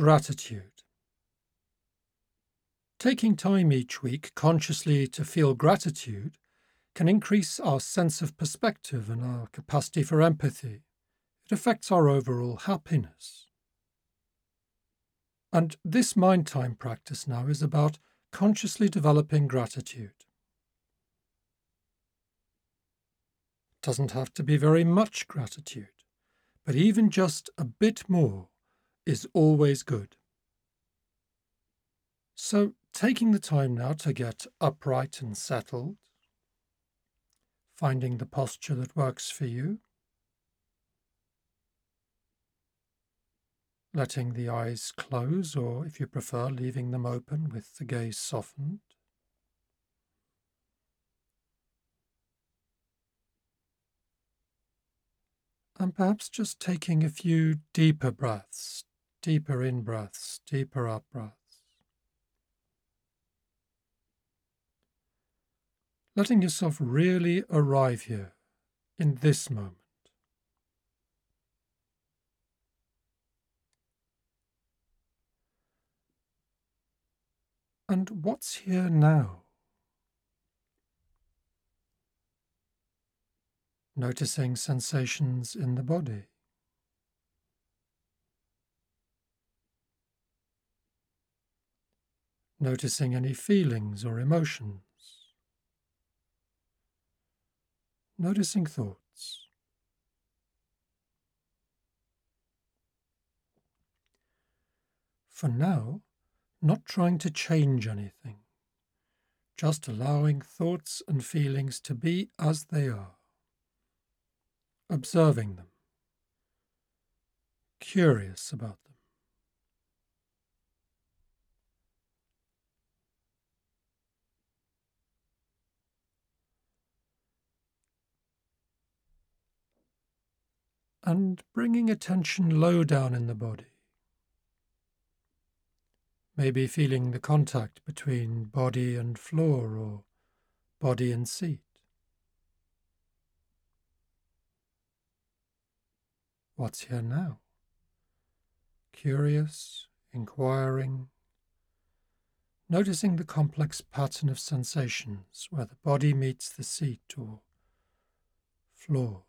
Gratitude. Taking time each week consciously to feel gratitude can increase our sense of perspective and our capacity for empathy. It affects our overall happiness. And this mind time practice now is about consciously developing gratitude. It doesn't have to be very much gratitude, but even just a bit more is always good. So, taking the time now to get upright and settled, finding the posture that works for you, letting the eyes close, or if you prefer, leaving them open with the gaze softened. And perhaps just taking a few deeper breaths, deeper in breaths, deeper out breaths. Letting yourself really arrive here in this moment. And what's here now? Noticing sensations in the body. Noticing any feelings or emotions. Noticing thoughts. For now, not trying to change anything, just allowing thoughts and feelings to be as they are, observing them, curious about them. And bringing attention low down in the body maybe feeling the contact between body and floor or body and seat. What's here now? Curious, inquiring, noticing the complex pattern of sensations where the body meets the seat or floor.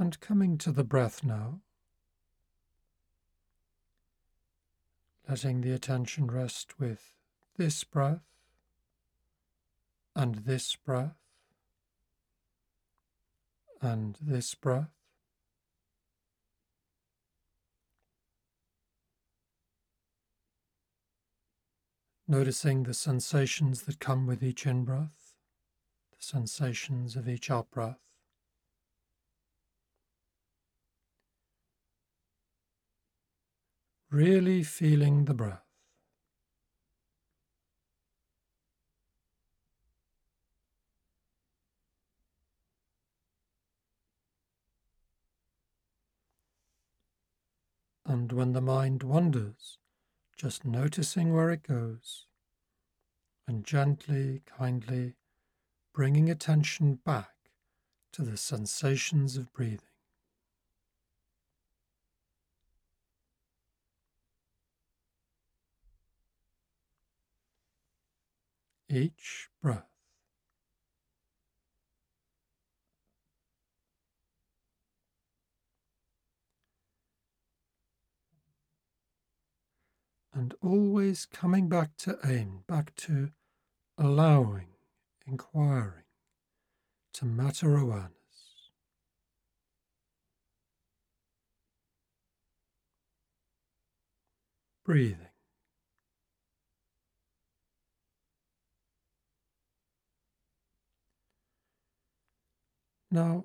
And coming to the breath now, letting the attention rest with this breath and this breath and this breath. Noticing the sensations that come with each in breath, the sensations of each out breath. Really feeling the breath. And when the mind wanders, just noticing where it goes and gently, kindly bringing attention back to the sensations of breathing. Each breath. And always coming back to aim, back to allowing, inquiring, to meta awareness. Breathing. Now,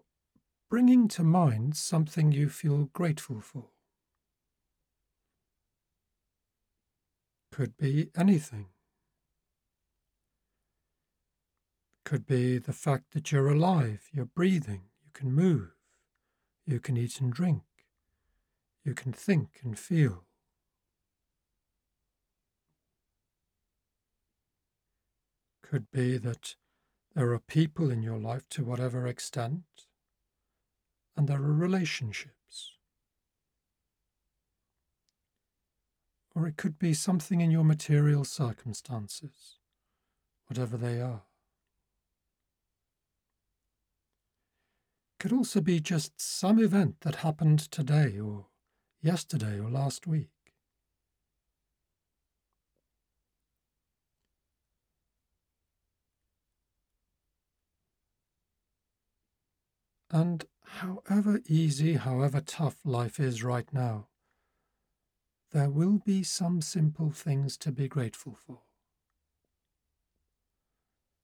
bringing to mind something you feel grateful for. Could be anything. Could be the fact that you're alive, you're breathing, you can move, you can eat and drink, you can think and feel. Could be that There are people in your life to whatever extent, and there are relationships. Or it could be something in your material circumstances, whatever they are. It could also be just some event that happened today or yesterday or last week. And however easy, however tough life is right now, there will be some simple things to be grateful for.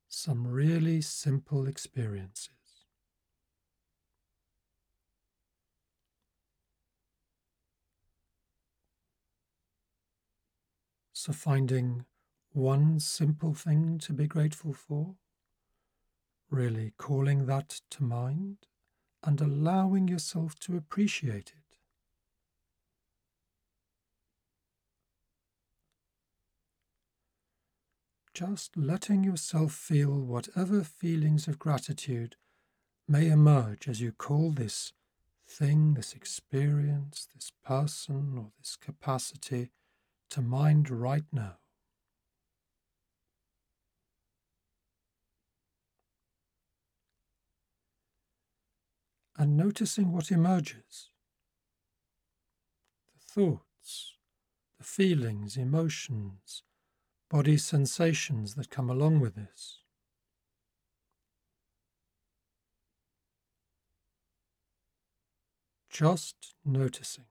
Some really simple experiences. So, finding one simple thing to be grateful for, really calling that to mind and allowing yourself to appreciate it. Just letting yourself feel whatever feelings of gratitude may emerge as you call this thing, this experience, this person, or this capacity to mind right now. And noticing what emerges the thoughts, the feelings, emotions, body sensations that come along with this. Just noticing.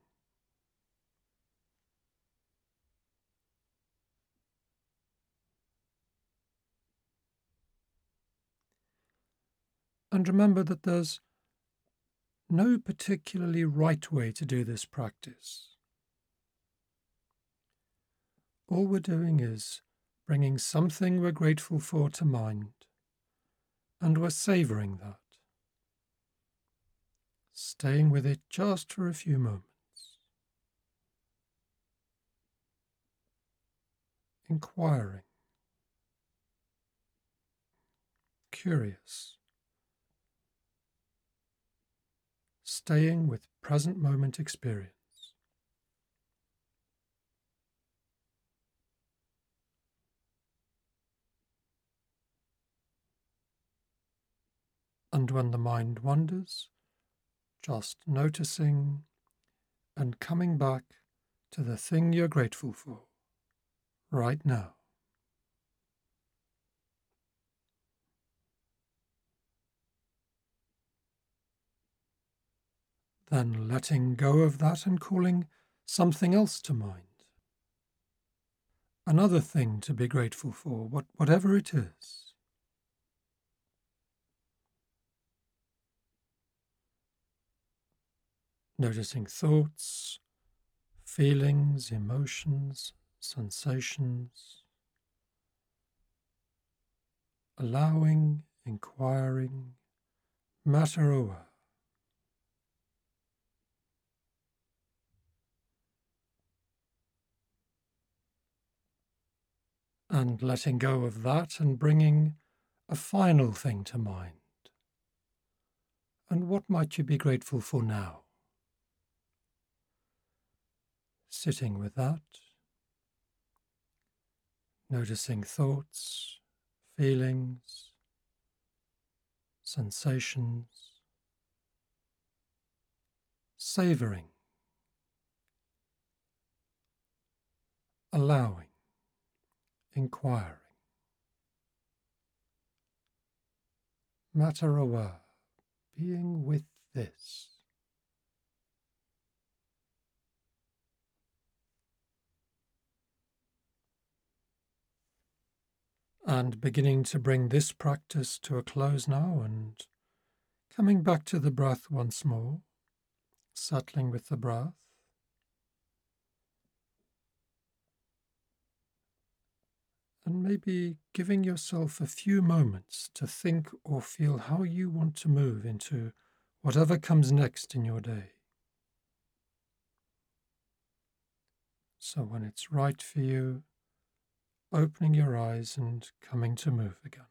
And remember that there's no particularly right way to do this practice. All we're doing is bringing something we're grateful for to mind, and we're savouring that, staying with it just for a few moments. Inquiring, curious. Staying with present moment experience. And when the mind wanders, just noticing and coming back to the thing you're grateful for right now. Then letting go of that and calling something else to mind. Another thing to be grateful for, what, whatever it is. Noticing thoughts, feelings, emotions, sensations. Allowing, inquiring, meta aware. And letting go of that and bringing a final thing to mind. And what might you be grateful for now? Sitting with that, noticing thoughts, feelings, sensations, savouring, allowing inquiring. Meta aware, being with this. And beginning to bring this practice to a close now and coming back to the breath once more, settling with the breath. And maybe giving yourself a few moments to think or feel how you want to move into whatever comes next in your day. So, when it's right for you, opening your eyes and coming to move again.